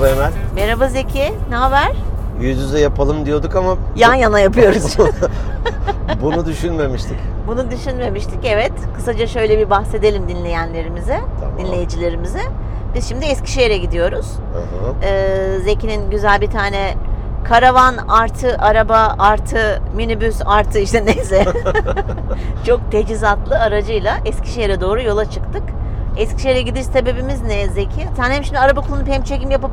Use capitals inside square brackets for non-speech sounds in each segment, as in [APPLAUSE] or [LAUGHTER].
Merhaba Emel. Merhaba Zeki, ne haber? Yüz yüze yapalım diyorduk ama Yan yana yapıyoruz. [LAUGHS] bunu düşünmemiştik. Bunu düşünmemiştik, evet. Kısaca şöyle bir bahsedelim dinleyenlerimize, Tamam. dinleyicilerimize. Biz şimdi Eskişehir'e gidiyoruz. Ee, Zeki'nin güzel bir tane karavan artı araba artı minibüs artı işte [LAUGHS] neyse [LAUGHS] çok teçhizatlı aracıyla Eskişehir'e doğru yola çıktık. Eskişehir'e gidiş sebebimiz ne Zeki? Sen hem şimdi araba kullanıp hem çekim yapıp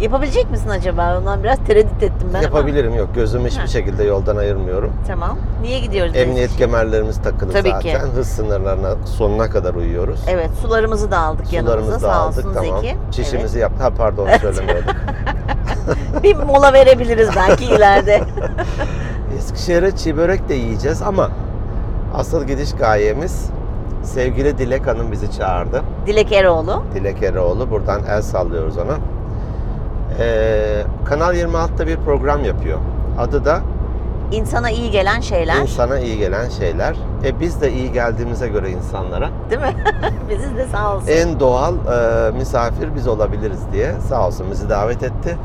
yapabilecek misin acaba? Ondan biraz tereddüt ettim ben ama. Yapabilirim yok. Gözümü hiçbir şekilde yoldan ayırmıyorum. Tamam. Niye gidiyoruz? Emniyet Eskişehir'e? kemerlerimiz takılı Tabii zaten. ki. Hız sınırlarına sonuna kadar uyuyoruz. Evet sularımızı da aldık yanımıza Sularımızı da sağ aldık olsun tamam. Zeki. Çişimizi yap. Ha pardon söylemiyorduk. Evet. [LAUGHS] bir mola verebiliriz belki ileride. [LAUGHS] Eskişehir'e çiğ börek de yiyeceğiz ama asıl gidiş gayemiz sevgili Dilek Hanım bizi çağırdı. Dilek Eroğlu. Dilek Eroğlu. Buradan el sallıyoruz ona. Ee, Kanal 26'da bir program yapıyor. Adı da İnsana iyi gelen şeyler. İnsana iyi gelen şeyler. E biz de iyi geldiğimize göre insanlara Değil mi? [LAUGHS] Bizi de sağ olsun. en doğal e, misafir biz olabiliriz diye sağ olsun bizi davet etti.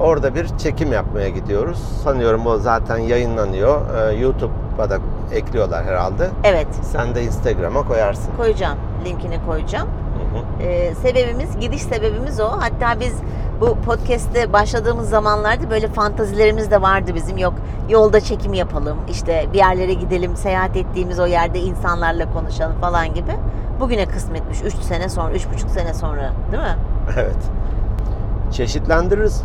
Orada bir çekim yapmaya gidiyoruz. Sanıyorum o zaten yayınlanıyor. E, YouTube'a da ekliyorlar herhalde. Evet. Sen de Instagram'a koyarsın. Koyacağım. Linkini koyacağım. Hı hı. Ee, sebebimiz, gidiş sebebimiz o. Hatta biz bu podcast'te başladığımız zamanlarda böyle fantazilerimiz de vardı bizim. Yok yolda çekim yapalım, işte bir yerlere gidelim, seyahat ettiğimiz o yerde insanlarla konuşalım falan gibi. Bugüne kısmetmiş 3 sene sonra, 3,5 sene sonra değil mi? Evet. Çeşitlendiririz.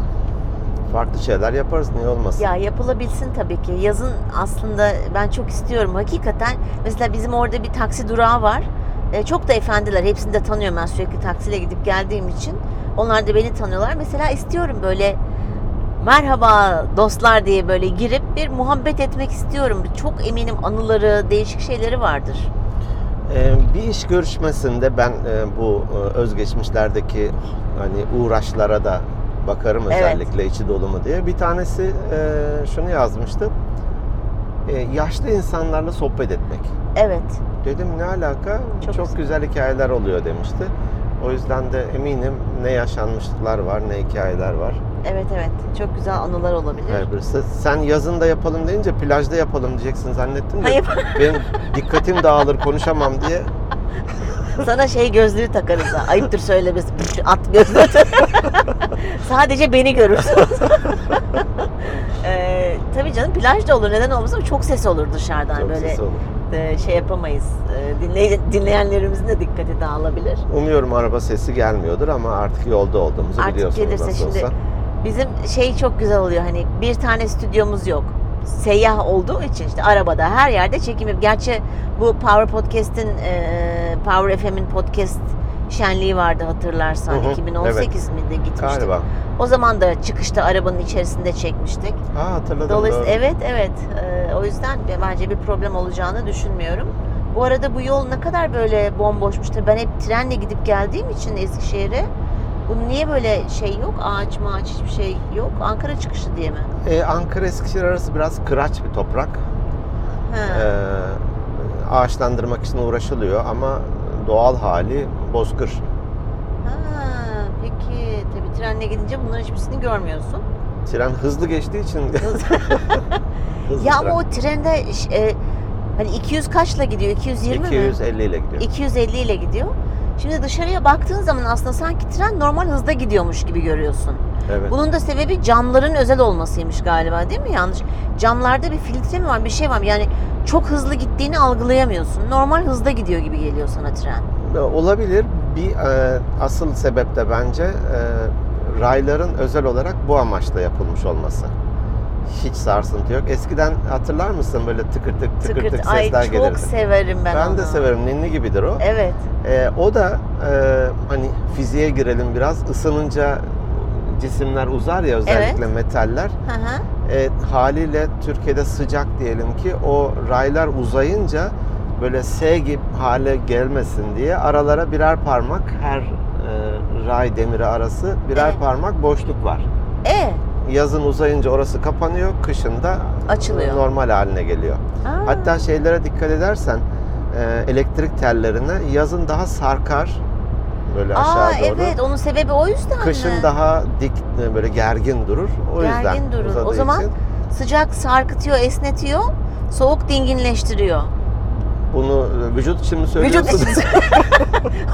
Farklı şeyler yaparız. Niye olmasın? Ya yapılabilsin tabii ki. Yazın aslında ben çok istiyorum. Hakikaten mesela bizim orada bir taksi durağı var. E, çok da efendiler. Hepsini de tanıyorum ben sürekli taksiyle gidip geldiğim için. Onlar da beni tanıyorlar. Mesela istiyorum böyle merhaba dostlar diye böyle girip bir muhabbet etmek istiyorum. Çok eminim anıları, değişik şeyleri vardır. Ee, bir iş görüşmesinde ben e, bu e, özgeçmişlerdeki hani uğraşlara da bakarım Evet. özellikle içi dolu mu diye. Bir tanesi e, şunu yazmıştı. Yaşlı insanlarla sohbet etmek. Evet. Dedim ne alaka? Çok Çok, güzel. güzel hikayeler oluyor demişti. O yüzden de eminim ne yaşanmışlıklar var ne hikayeler var. Evet evet. Çok güzel anılar olabilir. Her birisi. Sen yazın da yapalım deyince plajda yapalım diyeceksin zannettim de. Hayır. [LAUGHS] Benim dikkatim dağılır konuşamam diye [LAUGHS] Sana şey gözlüğü takarız. ha. Ayıptır söylemesi. At gözlüğü. [LAUGHS] Sadece beni görürsünüz. ee, tabii canım plajda olur. Neden olmasın çok ses olur dışarıdan. çok Böyle ses olur. E, şey yapamayız. E, dinley- dinleyenlerimizin de dikkati dağılabilir. Umuyorum araba sesi gelmiyordur ama artık yolda olduğumuzu Artık biliyorsunuz gelirse nasıl şimdi olsa. bizim şey çok güzel oluyor. Hani bir tane stüdyomuz yok. Seyyah olduğu için işte arabada her yerde çekim yap- Gerçi bu Power Podcast'in e, Power FM'in podcast şenliği vardı hatırlarsan. Hı hı, 2018 miydi gitmiştik. Galiba. O zaman da çıkışta arabanın içerisinde çekmiştik. Ha hatırladım. Dolayısıyla doğru. evet evet Ee, o yüzden be- bence bir problem olacağını düşünmüyorum. Bu arada bu yol ne kadar böyle bomboşmuş. Tabii ben hep trenle gidip geldiğim için Eskişehir'e bu niye böyle şey yok? Ağaç mağaç hiçbir şey yok. Ankara çıkışı diye mi? Ee, Ankara Eskişehir arası biraz kıraç bir toprak. Ha. Ee, ağaçlandırmak için uğraşılıyor ama doğal hali bozkır. ha, peki tabii trenle gidince bunların hiçbirisini görmüyorsun. Tren hızlı geçtiği için hızlı [LAUGHS] ya tren. ama o trende e, hani 200 kaçla gidiyor? 220 mi? 250 ile gidiyor. 250 ile gidiyor. Şimdi dışarıya baktığın zaman aslında sanki tren normal hızda gidiyormuş gibi görüyorsun. Evet. Bunun da sebebi camların özel olmasıymış galiba değil mi? Yanlış. Camlarda bir filtre mi var, bir şey var mı? Yani çok hızlı gittiğini algılayamıyorsun. Normal hızda gidiyor gibi geliyor sana tren. Olabilir. Bir e, asıl sebep de bence e, rayların özel olarak bu amaçla yapılmış olması. Hiç sarsıntı yok. Eskiden hatırlar mısın böyle tıkır tık tıkır tık Ay sesler çok gelirdi. severim ben, Ben onu. de severim. Ninni gibidir o. Evet. E, o da e, hani fiziğe girelim biraz. Isınınca cisimler uzar ya özellikle metaller. Hı hı. E, haliyle Türkiye'de sıcak diyelim ki o raylar uzayınca böyle S gibi hale gelmesin diye aralara birer parmak her e, ray demiri arası birer Evet. parmak boşluk var. E Yazın uzayınca orası kapanıyor, kışın da Açılıyor. normal haline geliyor. Aa. Hatta şeylere dikkat edersen e, elektrik tellerine yazın daha sarkar böyle Aa aşağı doğru. evet onun sebebi o yüzden Kışın mi? daha dik böyle gergin durur. O yüzden Gergin durur. O zaman için Sıcak sarkıtıyor, esnetiyor. Soğuk dinginleştiriyor. Bunu vücut için mi Vücut söylüyorsun? için.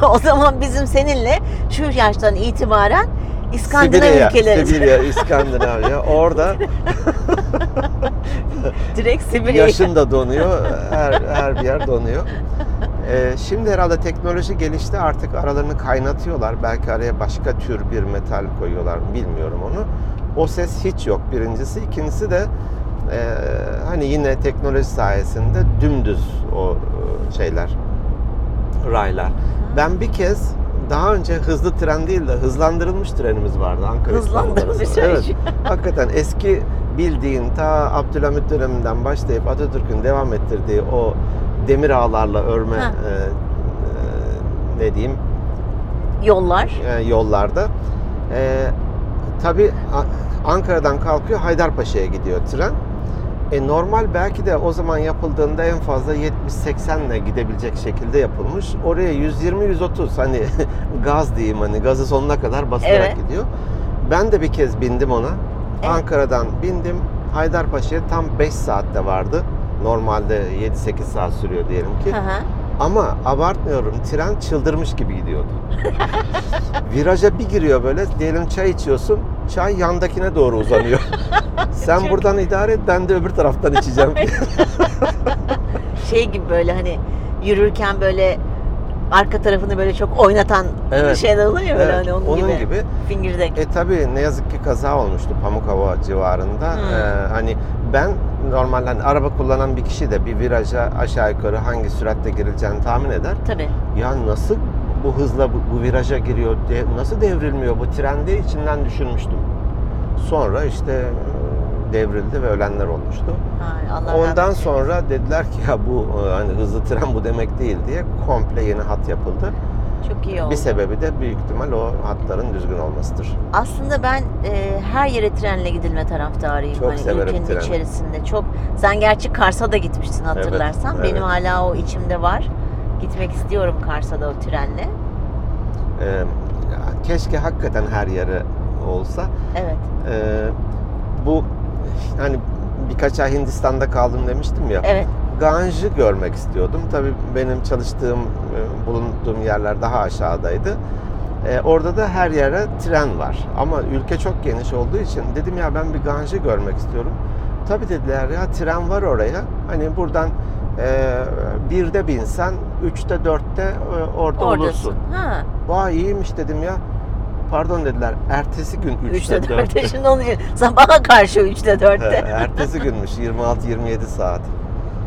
[LAUGHS] [LAUGHS] o zaman bizim seninle şu yaştan itibaren İskandinav Sibirya, ülkeleri Sibirya, İskandinavya. Orada [LAUGHS] direkt Sibirya. yaşın da donuyor. Her, her bir yer donuyor. Ee, şimdi herhalde teknoloji gelişti. Artık aralarını kaynatıyorlar. Belki araya başka tür bir metal koyuyorlar. Bilmiyorum onu. O ses hiç yok birincisi. İkincisi de e, hani yine teknoloji sayesinde dümdüz o e, şeyler, raylar. Ben bir kez daha önce hızlı tren değil de hızlandırılmış trenimiz vardı Ankara Hızlandırılmış arası. Evet. şey. Hakikaten eski bildiğin ta Abdülhamit döneminden başlayıp Atatürk'ün devam ettirdiği o demir ağlarla örme e, e, ne diyeyim Yollar. e, yollarda. E, Tabi Ankara'dan kalkıyor Haydarpaşa'ya gidiyor tren. E, normal belki de o zaman yapıldığında en fazla 70-80 ile gidebilecek şekilde yapılmış. Oraya 120-130 hani [LAUGHS] gaz diyeyim hani gazı sonuna kadar basarak Evet. gidiyor. Ben de bir kez bindim ona. Evet. Ankara'dan bindim. Haydarpaşa'ya tam 5 saatte vardı. Normalde 7-8 saat sürüyor diyelim ki. Hı hı. Ama abartmıyorum tren çıldırmış gibi gidiyordu. [LAUGHS] Viraja bir giriyor böyle diyelim çay içiyorsun. Çay yandakine doğru uzanıyor. [LAUGHS] Sen Çok- buradan idare et ben de öbür taraftan içeceğim. [LAUGHS] Şey gibi böyle hani yürürken böyle arka tarafını böyle çok oynatan Evet. şeyler oluyor ya böyle Evet, hani onun, onun gibi. gibi. Fingirdek. E tabi ne yazık ki kaza olmuştu Pamukkava civarında. Hmm. Ee, hani ben normal hani araba kullanan bir kişi de bir viraja aşağı yukarı hangi süratle girileceğini tahmin eder. Tabii. Ya nasıl bu hızla bu, bu viraja giriyor, de- nasıl devrilmiyor bu tren diye içinden düşünmüştüm. Sonra işte devrildi ve ölenler olmuştu. Ay, Ondan sonra dediler ki ya bu e, hani hızlı tren bu demek değil diye komple yeni hat yapıldı. çok iyi oldu. Bir sebebi de büyük ihtimal o hatların düzgün olmasıdır. Aslında ben e, her yere trenle gidilme taraftarıyım. Çok hani severim ülkenin treni. içerisinde. Çok. Sen gerçi Kars'a da gitmiştin hatırlarsan. evet. Benim hala o içimde var. Gitmek istiyorum Kars'a da o trenle. Ee, keşke hakikaten her yere olsa. Evet. Ee, bu hani birkaç ay Hindistan'da kaldım demiştim ya. Evet. Ganj'ı görmek istiyordum. Tabii benim çalıştığım, e, bulunduğum yerler daha aşağıdaydı. E, orada da her yere tren var. Ama ülke çok geniş olduğu için dedim ya ben bir Ganj'ı görmek istiyorum. Tabii dediler ya tren var oraya. Hani buradan e, birde binsen, üçte dörtte e, orada Oradasın. olursun. Ha. Vay iyiymiş dedim ya. Pardon dediler. Ertesi gün üçte, Üçte dörtte. dörtte. Şimdi onun için sabaha karşı üçte He, dörtte. Ertesi günmüş 26-27 saat.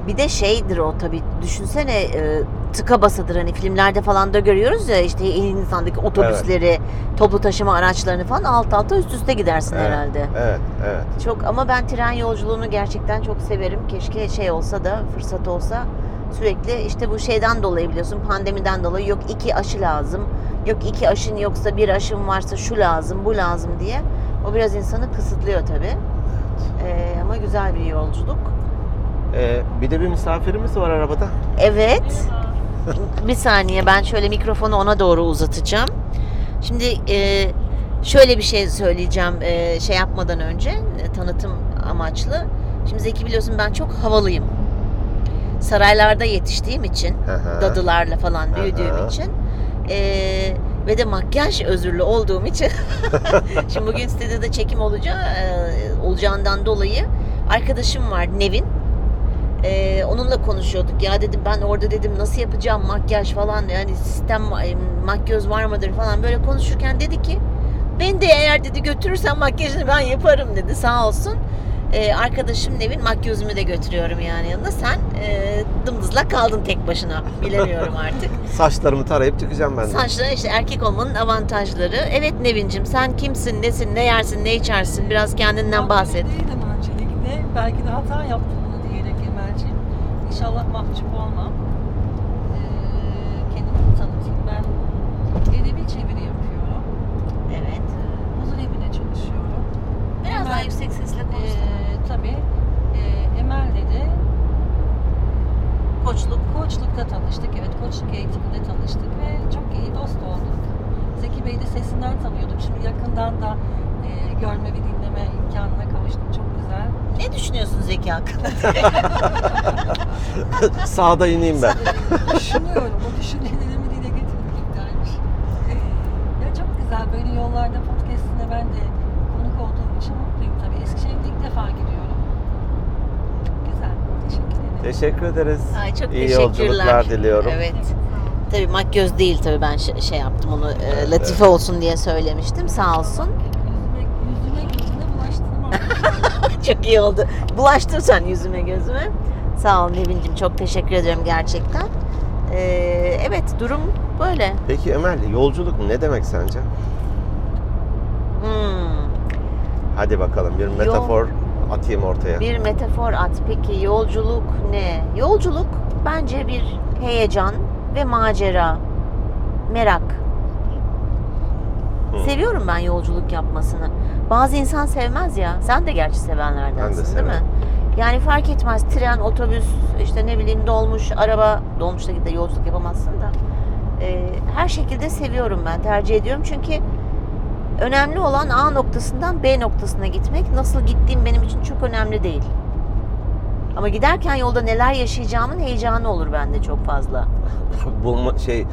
Bir de şeydir o tabii. Düşünsene e, tıka basadır hani filmlerde falan da görüyoruz ya işte Hindistan'daki otobüsleri, toplu taşıma araçlarını falan alt alta üst üste gidersin Evet, herhalde. Evet, evet. Çok ama ben tren yolculuğunu gerçekten çok severim. Keşke şey olsa da fırsat olsa sürekli işte bu şeyden dolayı biliyorsun pandemiden dolayı yok iki aşı lazım. Yok iki aşın yoksa bir aşın varsa şu lazım bu lazım diye. O biraz insanı kısıtlıyor tabii. Ee, ama güzel bir yolculuk. Ee, bir de bir misafirimiz var arabada. Evet. bir saniye ben şöyle mikrofonu ona doğru uzatacağım. Şimdi e, şöyle bir şey söyleyeceğim e, şey yapmadan önce e, tanıtım amaçlı. Şimdi Zeki biliyorsun ben çok havalıyım. Saraylarda yetiştiğim için dadılarla falan büyüdüğüm Aha. için e, ve de makyaj özürlü olduğum için. [LAUGHS] Şimdi bugün stüdyoda çekim olacağı e, olacağından dolayı arkadaşım var Nevin. Ee, onunla konuşuyorduk. Ya dedim ben orada dedim nasıl yapacağım makyaj falan yani sistem e, makyöz var mıdır falan böyle konuşurken dedi ki ben de eğer dedi götürürsen makyajını ben yaparım dedi. Sağ olsun. Ee, arkadaşım Nevin makyözümü de götürüyorum yani yanında sen e, dımdızlak kaldın tek başına bilemiyorum [LAUGHS] artık. Saçlarımı tarayıp çıkacağım ben de. Saçları işte erkek olmanın avantajları. Evet Nevin'cim sen kimsin, nesin, ne yersin, ne içersin biraz kendinden bahset. Değil öncelikle. Belki de hata yaptım bunu diyerek Emel'ciğim. İnşallah mahcup olmam. Ee, kendimi tanıtayım. Ben edebi çeviri yapıyorum. Evet. Huzur evine çalışıyorum. Biraz daha yüksek sesle Ee, konuşsana. Tabii. Ee, Emel'le de Koçluk. koçlukta tanıştık. Evet koçluk eğitiminde tanıştık ve çok iyi dost olduk. Zeki Bey'i de sesinden tanıyordum. Şimdi yakından da e, görme ve dinleme imkanına kavuştum. Çok güzel. Ne düşünüyorsun Zeki hakkında? [LAUGHS] Sağda ineyim ben. [LAUGHS] Düşünüyorum. O düşüncelerimi dile getirmek güzelmiş. ya çok güzel. Böyle yollarda podcastine ben de konuk olduğum için mutluyum tabii. Eskişehir'de ilk defa gidiyorum. Çok güzel. Teşekkür ederiz. Ay çok İyi yolculuklar diliyorum. Evet. Tabii makyöz değil tabii ben şey, şey yaptım onu e, latife olsun diye söylemiştim. Sağ olsun. Yüzüme, yüzüme gözüne bulaştırmam. [LAUGHS] çok iyi oldu. Bulaştırsan yüzüme gözüme. Sağ ol Nevin'cim çok teşekkür ederim gerçekten. Ee, evet durum böyle. Peki Emel yolculuk ne demek sence? Hmm. Hadi bakalım bir metafor atayım ortaya. Bir metafor at. Peki yolculuk ne? Yolculuk bence bir heyecan ve macera. Merak. Hı. Seviyorum ben yolculuk yapmasını. Bazı insan sevmez ya. Sen de gerçi sevenlerdensin de değil mi? Yani fark etmez. Tren, otobüs, işte ne bileyim dolmuş, araba. Dolmuşta de yolculuk yapamazsın da. Ee, her şekilde seviyorum ben. Tercih ediyorum çünkü önemli olan A noktasından B noktasına gitmek. Nasıl gittiğim benim için çok önemli değil. Ama giderken yolda neler yaşayacağımın heyecanı olur bende çok fazla. [LAUGHS] Bulma şey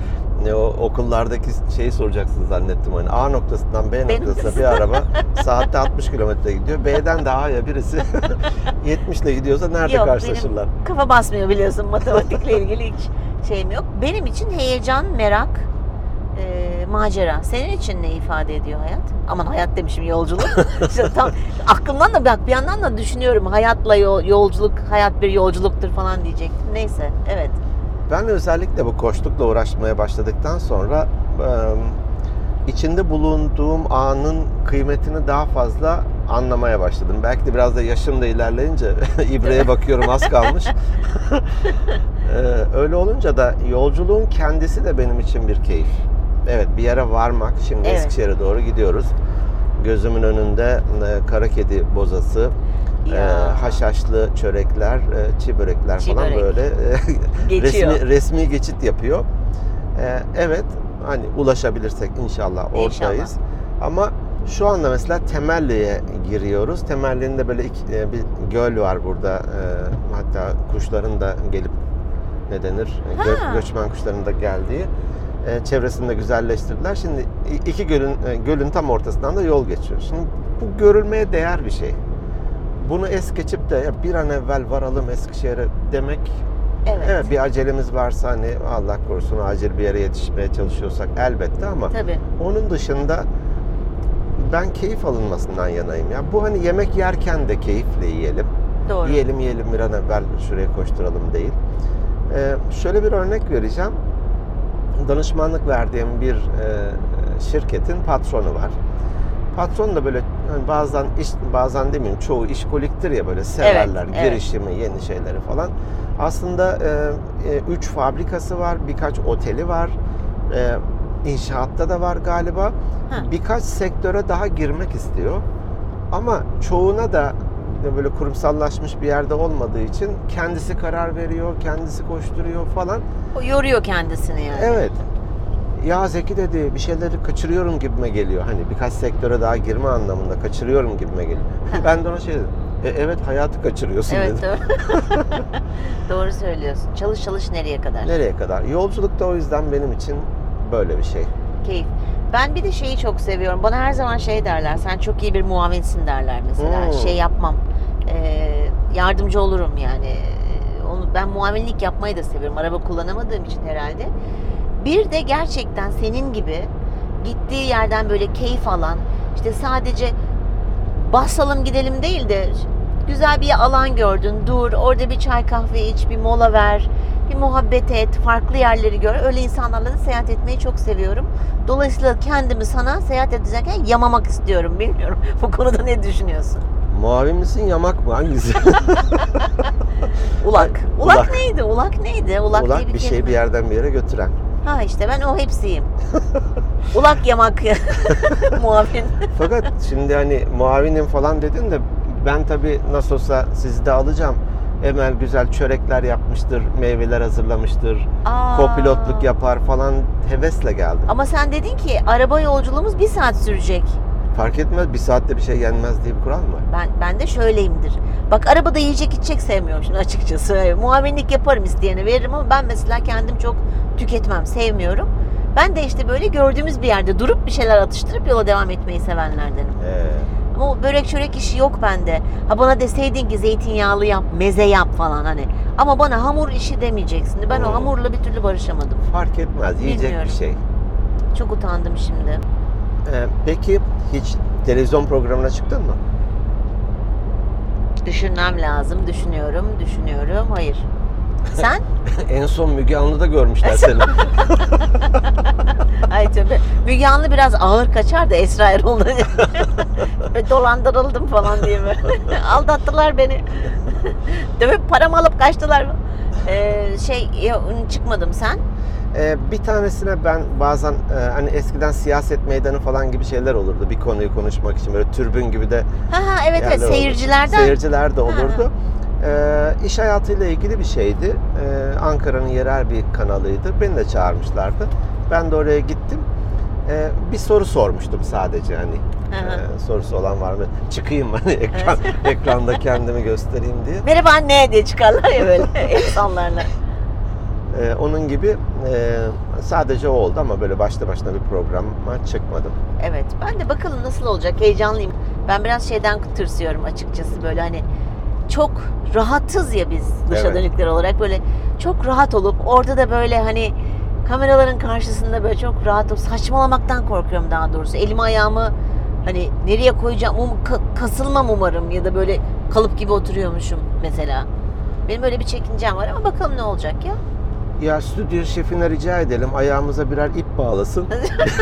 ne o okullardaki şeyi soracaksın zannettim hani A noktasından B noktasına bir araba [LAUGHS] saatte 60 kilometre gidiyor. B'den de A'ya birisi [LAUGHS] 70 ile gidiyorsa nerede Yok, karşılaşırlar? Benim kafa basmıyor biliyorsun matematikle ilgili hiç şeyim yok. Benim için heyecan, merak, macera. Senin için ne ifade ediyor hayat? Aman hayat demişim yolculuk. [LAUGHS] İşte tam aklımdan da bak bir yandan da düşünüyorum hayatla yol- yolculuk, hayat bir yolculuktur falan diyecektim. Neyse evet. Ben özellikle bu koçlukla uğraşmaya başladıktan sonra içinde bulunduğum anın kıymetini daha fazla anlamaya başladım. Belki de biraz da yaşım da ilerleyince [LAUGHS] ibreye bakıyorum az kalmış. [LAUGHS] Öyle olunca da yolculuğun kendisi de benim için bir keyif. Evet bir yere varmak. Şimdi Evet. Eskişehir'e doğru gidiyoruz. Gözümün önünde e, kara kedi bozası, e, haşhaşlı çörekler, e, çiğ börekler Çiğ falan börek. böyle e, [LAUGHS] resmi resmi geçit yapıyor. Ee, evet hani ulaşabilirsek inşallah oradayız. Ama şu anda mesela Temelli'ye giriyoruz. Temelli'nin de böyle iki- e, bir göl var burada. Ee, hatta kuşların da gelip ne denir? Gö- Ha. göçmen kuşların da geldiği. Ee, çevresini de güzelleştirdiler. Şimdi iki gölün e, gölün tam ortasından da yol geçiyor. Şimdi bu görülmeye değer bir şey. Bunu es geçip de ya bir an evvel varalım Eskişehir'e demek Evet. Evet bir acelemiz varsa hani Allah korusun acil bir yere yetişmeye çalışıyorsak elbette ama Tabii. onun dışında ben keyif alınmasından yanayım. Ya bu hani yemek yerken de keyifle yiyelim. Doğru. Yiyelim yiyelim bir an evvel şuraya koşturalım değil. Ee, şöyle bir örnek vereceğim. Danışmanlık verdiğim bir e, şirketin patronu var. Patron da böyle hani bazen iş bazen demeyeyim çoğu işkoliktir ya böyle severler evet. girişimi, yeni şeyleri falan. Aslında e, e, üç fabrikası var, birkaç oteli var. E, inşaatta da var galiba. Ha. Birkaç sektöre daha girmek istiyor. Ama çoğuna da böyle kurumsallaşmış bir yerde olmadığı için kendisi karar veriyor, kendisi koşturuyor falan. O yoruyor kendisini yani. Evet. Ya Zeki dedi bir şeyleri kaçırıyorum gibime geliyor. Hani birkaç sektöre daha girme anlamında kaçırıyorum gibime geliyor. [LAUGHS] ben de ona şey dedim. "E, evet hayatı kaçırıyorsun Evet dedim. doğru. [LAUGHS] [LAUGHS] doğru söylüyorsun. Çalış çalış nereye kadar? Nereye kadar? Yolculuk da o yüzden benim için böyle bir şey. Keyif. Ben bir de şeyi çok seviyorum. Bana her zaman şey derler. Sen çok iyi bir muavinsin derler mesela. Hmm. Şey yapmam. Ee, yardımcı olurum yani. Ee, Onu ben muavinlik yapmayı da seviyorum. Araba kullanamadığım için herhalde. Bir de gerçekten senin gibi gittiği yerden böyle keyif alan, işte sadece basalım gidelim değil de güzel bir alan gördün, dur, orada bir çay kahve iç, bir mola ver, bir muhabbet et, farklı yerleri gör. Öyle insanlarla da seyahat etmeyi çok seviyorum. Dolayısıyla kendimi sana seyahat ederken yamamak istiyorum. [LAUGHS] Bilmiyorum bu konuda ne düşünüyorsun? Muavin misin yamak mı? Hangisi? [LAUGHS] Ulak. Ulak, Ulak. neydi? Ulak neydi? Ulak, Ulak diye bir, bir şey bir yerden bir yere götüren. Ha işte ben o hepsiyim. [LAUGHS] Ulak yamak [LAUGHS] muavin. Fakat şimdi hani muavinim falan dedin de ben tabii nasıl olsa sizi de alacağım. Emel güzel çörekler yapmıştır, meyveler hazırlamıştır, Aa. kopilotluk yapar falan hevesle geldim. Ama sen dedin ki araba yolculuğumuz bir saat sürecek. Fark etmez bir saatte bir şey yenmez diye bir kural mı? Ben ben de şöyleyimdir. Bak arabada yiyecek içecek sevmiyorum şimdi açıkçası. Muavinlik yaparım isteyene veririm ama ben mesela kendim çok tüketmem, sevmiyorum. Ben de işte böyle gördüğümüz bir yerde durup bir şeyler atıştırıp yola devam etmeyi sevenlerdenim. Ee, Ama o börek çörek işi yok bende. Ha bana deseydin ki zeytinyağlı yap, meze yap falan hani. Ama bana hamur işi demeyeceksin. Ben o Hmm. hamurla bir türlü barışamadım. fark etmez yiyecek Bilmiyorum. bir şey. Çok utandım şimdi. Ee, peki hiç televizyon programına çıktın mı? Düşünmem lazım. Düşünüyorum, düşünüyorum. Hayır. [LAUGHS] Sen? en son Müge Anlı'da görmüşler seni. [LAUGHS] Ay tabii. Müge Anlı biraz ağır kaçar da Esra Erol'da [LAUGHS] dolandırıldım falan diye böyle. Aldattılar beni. Dövüp paramı alıp kaçtılar. Ee, şey çıkmadım sen. Ee, bir tanesine ben bazen e, hani eskiden siyaset meydanı falan gibi şeyler olurdu bir konuyu konuşmak için böyle türbün gibi de Ha ha evet evet yerler olurdu. seyircilerden. Seyirciler de olurdu. Ee, iş hayatıyla ilgili bir şeydi. Ee, Ankara'nın yerel bir kanalıydı. Beni de çağırmışlardı. Ben de oraya gittim. Ee, bir soru sormuştum sadece hani. Ee, sorusu olan var mı? Çıkayım [LAUGHS] hani ekran, ekranda kendimi göstereyim diye. Merhaba anne diye çıkarlar ya böyle insanlarla. Ee, onun gibi e, sadece o oldu ama böyle başta başına bir programa çıkmadım. Evet ben de bakalım nasıl olacak heyecanlıyım. Ben biraz şeyden tırsıyorum açıkçası böyle hani çok rahatız ya biz dışa Evet. dönükler olarak böyle çok rahat olup orada da böyle hani kameraların karşısında böyle çok rahat olup saçmalamaktan korkuyorum daha doğrusu. Elimi ayağımı hani nereye koyacağım um, ka- kasılmam umarım ya da böyle kalıp gibi oturuyormuşum mesela. Benim öyle bir çekincem var ama bakalım ne olacak ya. Ya stüdyo şefine rica edelim ayağımıza birer ip bağlasın.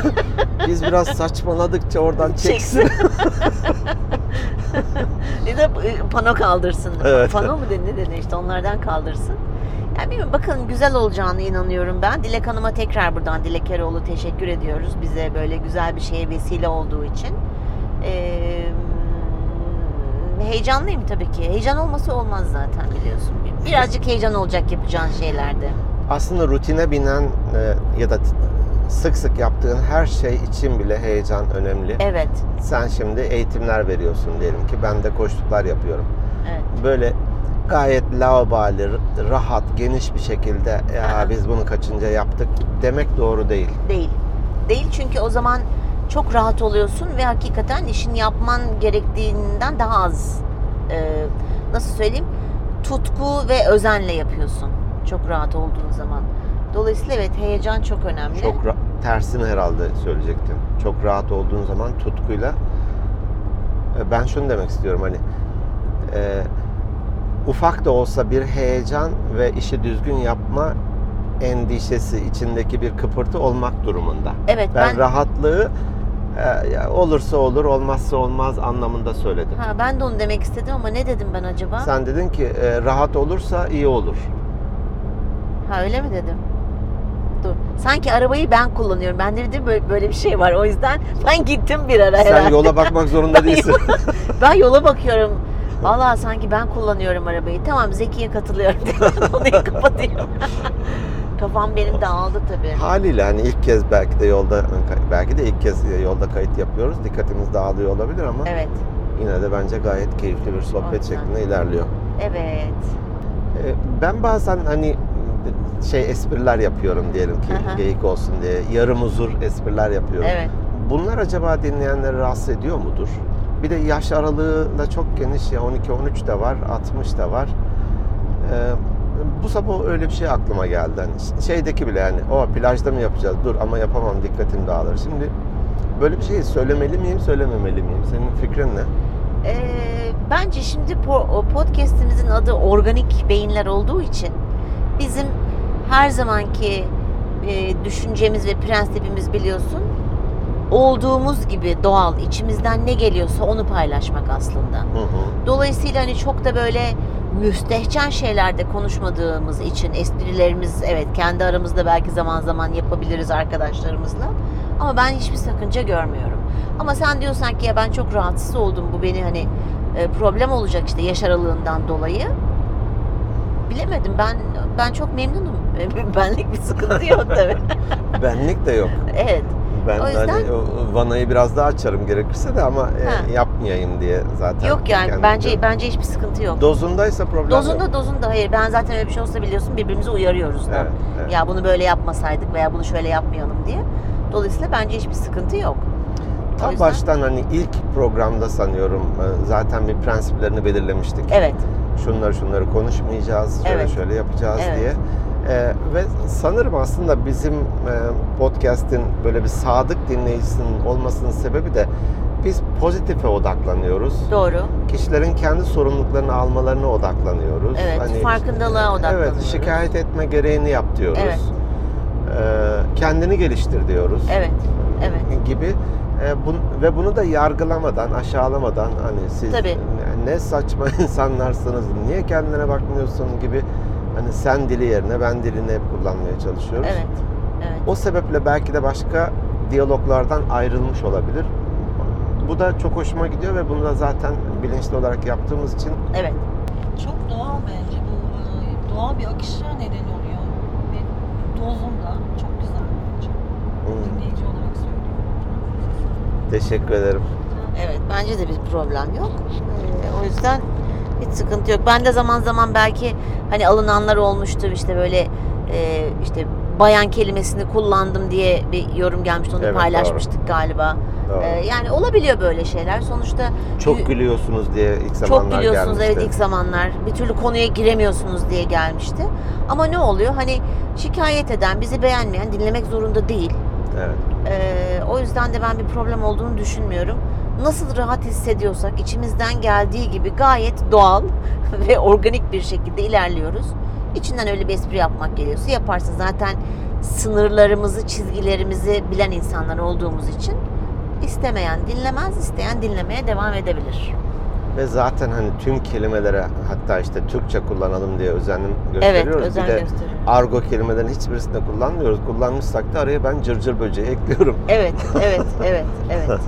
[LAUGHS] Biz biraz saçmaladıkça oradan çeksin. Ya [LAUGHS] da e, pano kaldırsın. Evet. Pano mu dedi ne dedi işte onlardan kaldırsın. Yani bilmiyorum bakalım güzel olacağını inanıyorum ben. Dilek Hanım'a tekrar buradan Dilek Eroğlu teşekkür ediyoruz. Bize böyle güzel bir şeye vesile olduğu için. Ee, heyecanlıyım tabii ki. Heyecan olması olmaz zaten biliyorsun. Birazcık heyecan olacak yapacağın şeylerde. Aslında rutine binen e, ya da sık sık yaptığın her şey için bile heyecan önemli. Evet. Sen şimdi eğitimler veriyorsun diyelim ki ben de koştuklar yapıyorum. Evet. Böyle gayet laubali, rahat, geniş bir şekilde ya biz bunu kaçınca yaptık demek doğru değil. Değil. Değil çünkü o zaman çok rahat oluyorsun ve hakikaten işini yapman gerektiğinden daha az e, nasıl söyleyeyim tutku ve özenle yapıyorsun. Çok rahat olduğun zaman. Dolayısıyla evet heyecan çok önemli. Çok ra- tersini herhalde söyleyecektim. Çok rahat olduğun zaman tutkuyla e, ben şunu demek istiyorum hani e, ufak da olsa bir heyecan ve işi düzgün yapma endişesi içindeki bir kıpırtı olmak durumunda. Evet Ben, ben, rahatlığı e, olursa olur olmazsa olmaz anlamında söyledim. ha, ben de onu demek istedim ama ne dedim ben acaba? Sen dedin ki e, rahat olursa iyi olur. Ha öyle mi dedim? Dur. Sanki arabayı ben kullanıyorum. Ben de dedim böyle, böyle bir şey var. O yüzden [LAUGHS] ben gittim bir ara Sen herhalde. yola bakmak zorunda değilsin. [LAUGHS] Ben yola bakıyorum. Vallahi sanki ben kullanıyorum arabayı. Tamam Zeki'ye katılıyorum. [LAUGHS] Konuyu kapatayım. Kafam benim dağıldı tabii. Haliyle hani ilk kez belki de yolda belki de ilk kez yolda kayıt yapıyoruz. Dikkatimiz dağılıyor olabilir ama Evet. yine de bence gayet keyifli bir sohbet Aynen. şeklinde ilerliyor. Evet. Ee, Ben bazen hani şey espriler yapıyorum diyelim ki Aha. geyik olsun diye. Yarım uzur espriler yapıyorum. Evet. Bunlar acaba dinleyenleri rahatsız ediyor mudur? Bir de yaş aralığı da çok geniş ya 12-13 de var, 60 da var. Ee, bu sabah öyle bir şey aklıma geldi. Hani şeydeki bile yani o plajda mı yapacağız? Dur ama yapamam dikkatim dağılır. Şimdi böyle bir şeyi söylemeli miyim, söylememeli miyim? Senin fikrin ne? Ee, bence şimdi po- podcast'imizin adı organik beyinler olduğu için bizim her zamanki e, düşüncemiz ve prensibimiz biliyorsun olduğumuz gibi doğal içimizden ne geliyorsa onu paylaşmak aslında. Hı hı. Dolayısıyla hani çok da böyle müstehcen şeylerde konuşmadığımız için esprilerimiz evet kendi aramızda belki zaman zaman yapabiliriz arkadaşlarımızla. Ama ben hiçbir sakınca görmüyorum. Ama sen diyorsan ki ya ben çok rahatsız oldum bu beni hani e, problem olacak işte yaş aralığından dolayı. bilemedim ben ben çok memnunum. Benlik bir sıkıntı yok tabii. [LAUGHS] Benlik de yok. evet. Ben O yüzden- hani vanayı biraz daha açarım gerekirse de ama e, yapmayayım diye zaten. Yok yani kendim bence bence hiçbir sıkıntı yok. Dozundaysa problem yok. Dozunda dozunda hayır. Ben zaten öyle bir şey olsa biliyorsun birbirimizi uyarıyoruz da. Evet, evet. Ya bunu böyle yapmasaydık veya bunu şöyle yapmayalım diye. Dolayısıyla bence hiçbir sıkıntı yok. Tam yüzden- baştan hani ilk programda sanıyorum e, zaten bir prensiplerini belirlemiştik. Evet. Şunları şunları konuşmayacağız, şöyle Evet. şöyle yapacağız Evet. diye. E, ve sanırım aslında bizim e, podcast'in böyle bir sadık dinleyicisinin olmasının sebebi de biz pozitife odaklanıyoruz. Doğru. Kişilerin kendi sorumluluklarını almalarına odaklanıyoruz. Hani Evet, farkındalığa odaklanıyoruz. Evet, şikayet etme gereğini yap diyoruz. Evet. E, kendini geliştir diyoruz. Evet. Evet. gibi e, bun- ve bunu da yargılamadan, aşağılamadan hani siz Tabii. ne saçma [LAUGHS] insanlarsınız, niye kendine bakmıyorsun gibi hani sen dili yerine ben dilini hep kullanmaya çalışıyoruz. Evet. Evet. O sebeple belki de başka diyaloglardan ayrılmış olabilir. Bu da çok hoşuma gidiyor ve bunu da zaten bilinçli olarak yaptığımız için Evet. Çok doğal bence bu e, doğal bir akışa neden oluyor ve dozunda çok güzel bence. hmm, Dinleyici olarak söylüyorum. teşekkür ederim. Evet. Bence de bir problem yok. Ee, o yüzden hiç sıkıntı yok. Ben de zaman zaman belki hani alınanlar olmuştu işte böyle e, işte bayan kelimesini kullandım diye bir yorum gelmişti. Onu Evet, paylaşmıştık galiba. Doğru. Ee, yani olabiliyor böyle şeyler. Sonuçta çok gülüyorsunuz diye ilk zamanlar Çok gülüyorsunuz gelmişti. evet ilk zamanlar. Bir türlü konuya giremiyorsunuz diye gelmişti. Ama ne oluyor? Hani şikayet eden, bizi beğenmeyen dinlemek zorunda değil. Evet. Ee, o yüzden de ben bir problem olduğunu düşünmüyorum. Nasıl rahat hissediyorsak içimizden geldiği gibi gayet doğal [LAUGHS] ve organik bir şekilde ilerliyoruz. İçinden öyle bir espri yapmak geliyorsa yaparsın. Zaten sınırlarımızı, çizgilerimizi bilen insanlar olduğumuz için istemeyen dinlemez, isteyen dinlemeye devam edebilir. Ve zaten hani tüm kelimelere hatta işte Türkçe kullanalım diye özenim Evet, gösteriyoruz. özen bir de argo kelimelerin hiçbirisini kullanmıyoruz. Kullanmışsak da araya ben cırcır böceği ekliyorum. Evet, evet, evet, evet. [LAUGHS]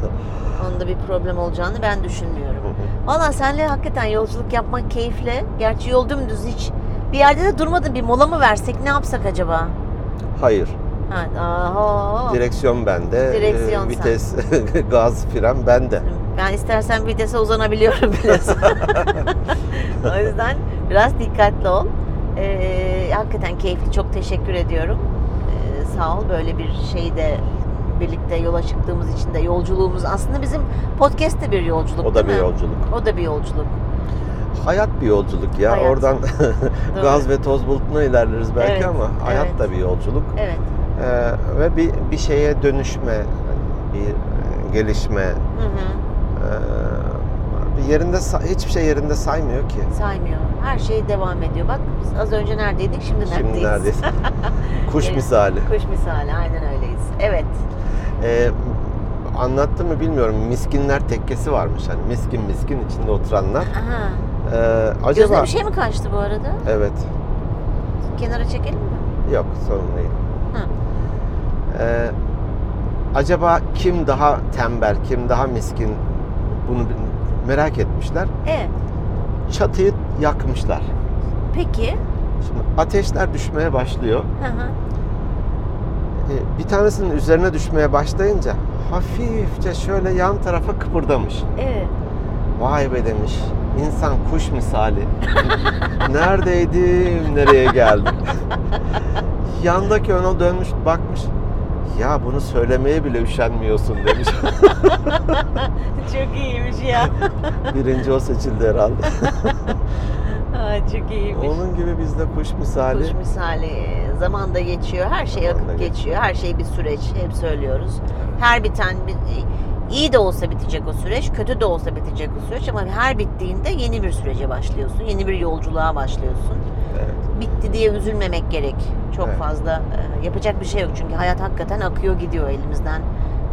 Onda bir problem olacağını ben düşünmüyorum. Valla senle hakikaten yolculuk yapmak keyifli. Gerçi yol dümdüz hiç. Bir yerde de durmadın bir mola mı versek ne yapsak acaba? Hayır. Ha, aha. Direksiyon bende. Direksiyon e, vites, [LAUGHS] gaz, fren bende. Ben istersen vitese uzanabiliyorum biliyorsun. [LAUGHS] o yüzden biraz dikkatli ol. Ee, hakikaten keyifli. Çok teşekkür ediyorum. Ee, sağ ol böyle bir şeyde birlikte yola çıktığımız için de yolculuğumuz aslında bizim podcast de bir yolculuk O da bir mi? yolculuk. O da bir yolculuk. Hayat bir yolculuk ya. Hayat. Oradan [LAUGHS] gaz ve toz bulutuna ilerleriz belki Evet, ama hayat evet. da bir yolculuk. Evet. Ee, ve bir bir şeye dönüşme, bir e, gelişme, Hı hı. e, bir yerinde sa- hiçbir şey yerinde saymıyor ki. Saymıyor. Her şey devam ediyor. Bak biz az önce neredeydik? Şimdi neredeyiz? Şimdi neredeyiz? [LAUGHS] Kuş Evet. misali. Kuş misali. Aynen öyleyiz. Evet. Ee, anlattım mı bilmiyorum. Miskinler tekkesi varmış. Hani miskin miskin içinde oturanlar. Aha. Ee, Gözüne acaba bir şey mi kaçtı bu arada? Evet. Kenara çekelim mi? Yok sorun değil. Ee, acaba kim daha tembel, kim daha miskin bunu merak etmişler. E, Çatıyı yakmışlar. peki. Şimdi ateşler düşmeye başlıyor. Hı hı. Ee, bir tanesinin üzerine düşmeye başlayınca hafifçe şöyle yan tarafa kıpırdamış. Evet. Vay be demiş. İnsan kuş misali. [LAUGHS] Neredeydim, nereye geldim? [LAUGHS] Yandaki ona dönmüş, bakmış. Ya bunu söylemeye bile üşenmiyorsun demiş. [LAUGHS] çok iyiymiş ya. Birinci o seçildi herhalde. Ay, çok iyiymiş. Onun gibi bizde kuş misali. Kuş misali. Zaman da geçiyor. Her şey akıp geçiyor. geçiyor. Her şey bir süreç. Hep söylüyoruz. Her biten bir iyi de olsa bitecek o süreç, kötü de olsa bitecek o süreç ama her bittiğinde yeni bir sürece başlıyorsun. Yeni bir yolculuğa başlıyorsun. Evet. bitti diye üzülmemek gerek. Çok Evet. fazla e, yapacak bir şey yok çünkü hayat hakikaten akıyor gidiyor elimizden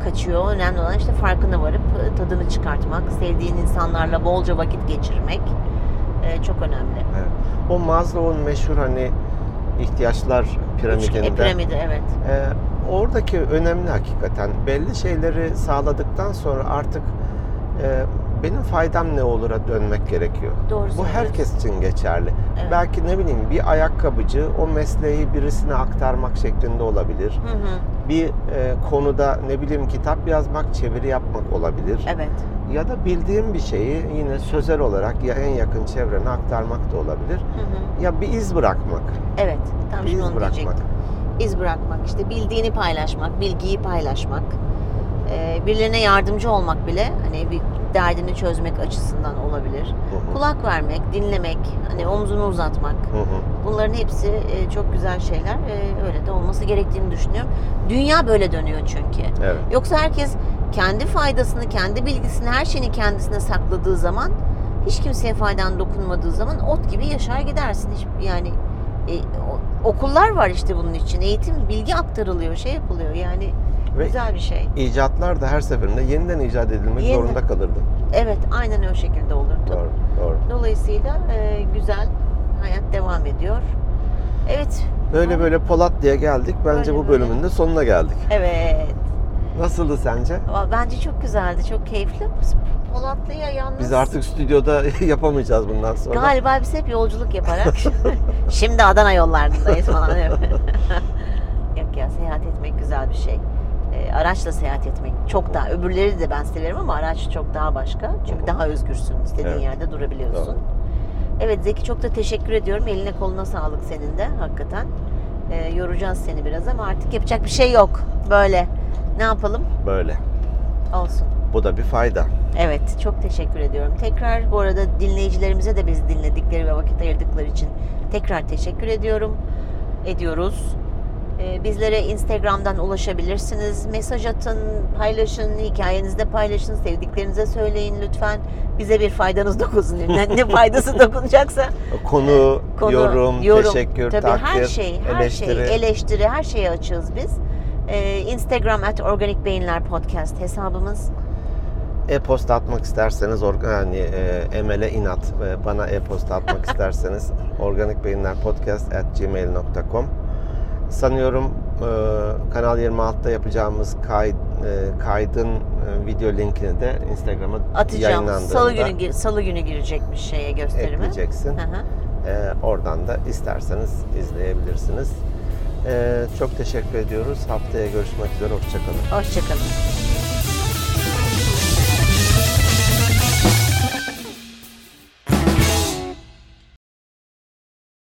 kaçıyor. Önemli olan işte farkına varıp e, tadını çıkartmak, sevdiğin insanlarla bolca vakit geçirmek e, çok önemli. evet. O Maslow'un meşhur hani ihtiyaçlar Üç, piramidinde. e, piramidi evet. Ee, oradaki önemli hakikaten belli şeyleri sağladıktan sonra artık e, benim faydam ne olur'a dönmek gerekiyor. Doğru Bu herkes için geçerli. Evet. Belki ne bileyim bir ayakkabıcı o mesleği birisine aktarmak şeklinde olabilir. Hı hı. Bir e, konuda ne bileyim kitap yazmak, çeviri yapmak olabilir. Evet. Ya da bildiğim bir şeyi yine sözel olarak ya en yakın çevrene aktarmak da olabilir. Hı hı. Ya bir iz bırakmak. Evet. Tam Bir iz bırakmak. diyecektim. İz bırakmak, işte bildiğini paylaşmak, bilgiyi paylaşmak, e, birilerine yardımcı olmak bile hani bir derdini çözmek açısından olabilir. Hı hı. Kulak vermek, dinlemek, hani omzunu uzatmak. Hı hı. Bunların hepsi e, çok güzel şeyler. E, öyle de olması gerektiğini düşünüyorum. Dünya böyle dönüyor çünkü. Evet. Yoksa herkes kendi faydasını, kendi bilgisini, her şeyini kendisine sakladığı zaman hiç kimseye faydan dokunmadığı zaman ot gibi yaşar gidersin. Hiç, yani e, okullar var işte bunun için. Eğitim, bilgi aktarılıyor, şey yapılıyor. Yani Ve güzel bir şey. icatlar da her seferinde yeniden icat edilmek Yeniden. zorunda kalırdı. Evet, aynen o şekilde olurdu. Doğru, doğru. Dolayısıyla e, güzel hayat devam ediyor. Evet, Böyle böyle Polat diye geldik. Bence Böyle bu böyle. bölümün de sonuna geldik. evet. Nasıldı sence? Bence çok güzeldi, çok keyifli. Polatlı'ya yalnız... Biz artık stüdyoda [LAUGHS] yapamayacağız bundan sonra. Galiba biz hep yolculuk yaparak [LAUGHS] şimdi Adana yollarındayız falan. [LAUGHS] Yok ya seyahat etmek güzel bir şey. Ee, araçla seyahat etmek çok daha öbürleri de ben severim ama araç çok daha başka. Çünkü daha özgürsün. İstediğin Evet. yerde durabiliyorsun. Doğru. Evet Zeki çok da teşekkür ediyorum. Eline koluna sağlık senin de hakikaten. Ee, yoracağız seni biraz ama artık yapacak bir şey yok. Böyle. Ne yapalım? Böyle. Olsun. Bu da bir fayda. Evet, çok teşekkür ediyorum. Tekrar bu arada dinleyicilerimize de bizi dinledikleri ve vakit ayırdıkları için tekrar teşekkür ediyorum. Ediyoruz. Ee, bizlere Instagram'dan ulaşabilirsiniz. Mesaj atın, paylaşın, hikayenizde paylaşın, sevdiklerinize söyleyin lütfen. Bize bir faydanız [LAUGHS] dokunsun. Ne, faydası [LAUGHS] dokunacaksa Konu, konu, yorum, teşekkür, tabii takdir, her şey, her eleştiri. şey, eleştiri, her şeye açığız biz. Ee, Instagram at Organik Beyinler Podcast hesabımız. E-posta atmak isterseniz yani e, Emel'e inat ve bana e-posta atmak [LAUGHS] isterseniz organikbeyinlerpodcast@gmail.com Sanıyorum e, Kanal 26'da yapacağımız kay, e, kaydın e, video linkini de Instagram'a atacağım. yayınlandığında Salı günü salı günü girecekmiş şeye gösterime. ekleyeceksin. Hı hı. E, oradan da isterseniz izleyebilirsiniz. E, çok teşekkür ediyoruz. Haftaya görüşmek üzere. Hoşçakalın. Hoşçakalın.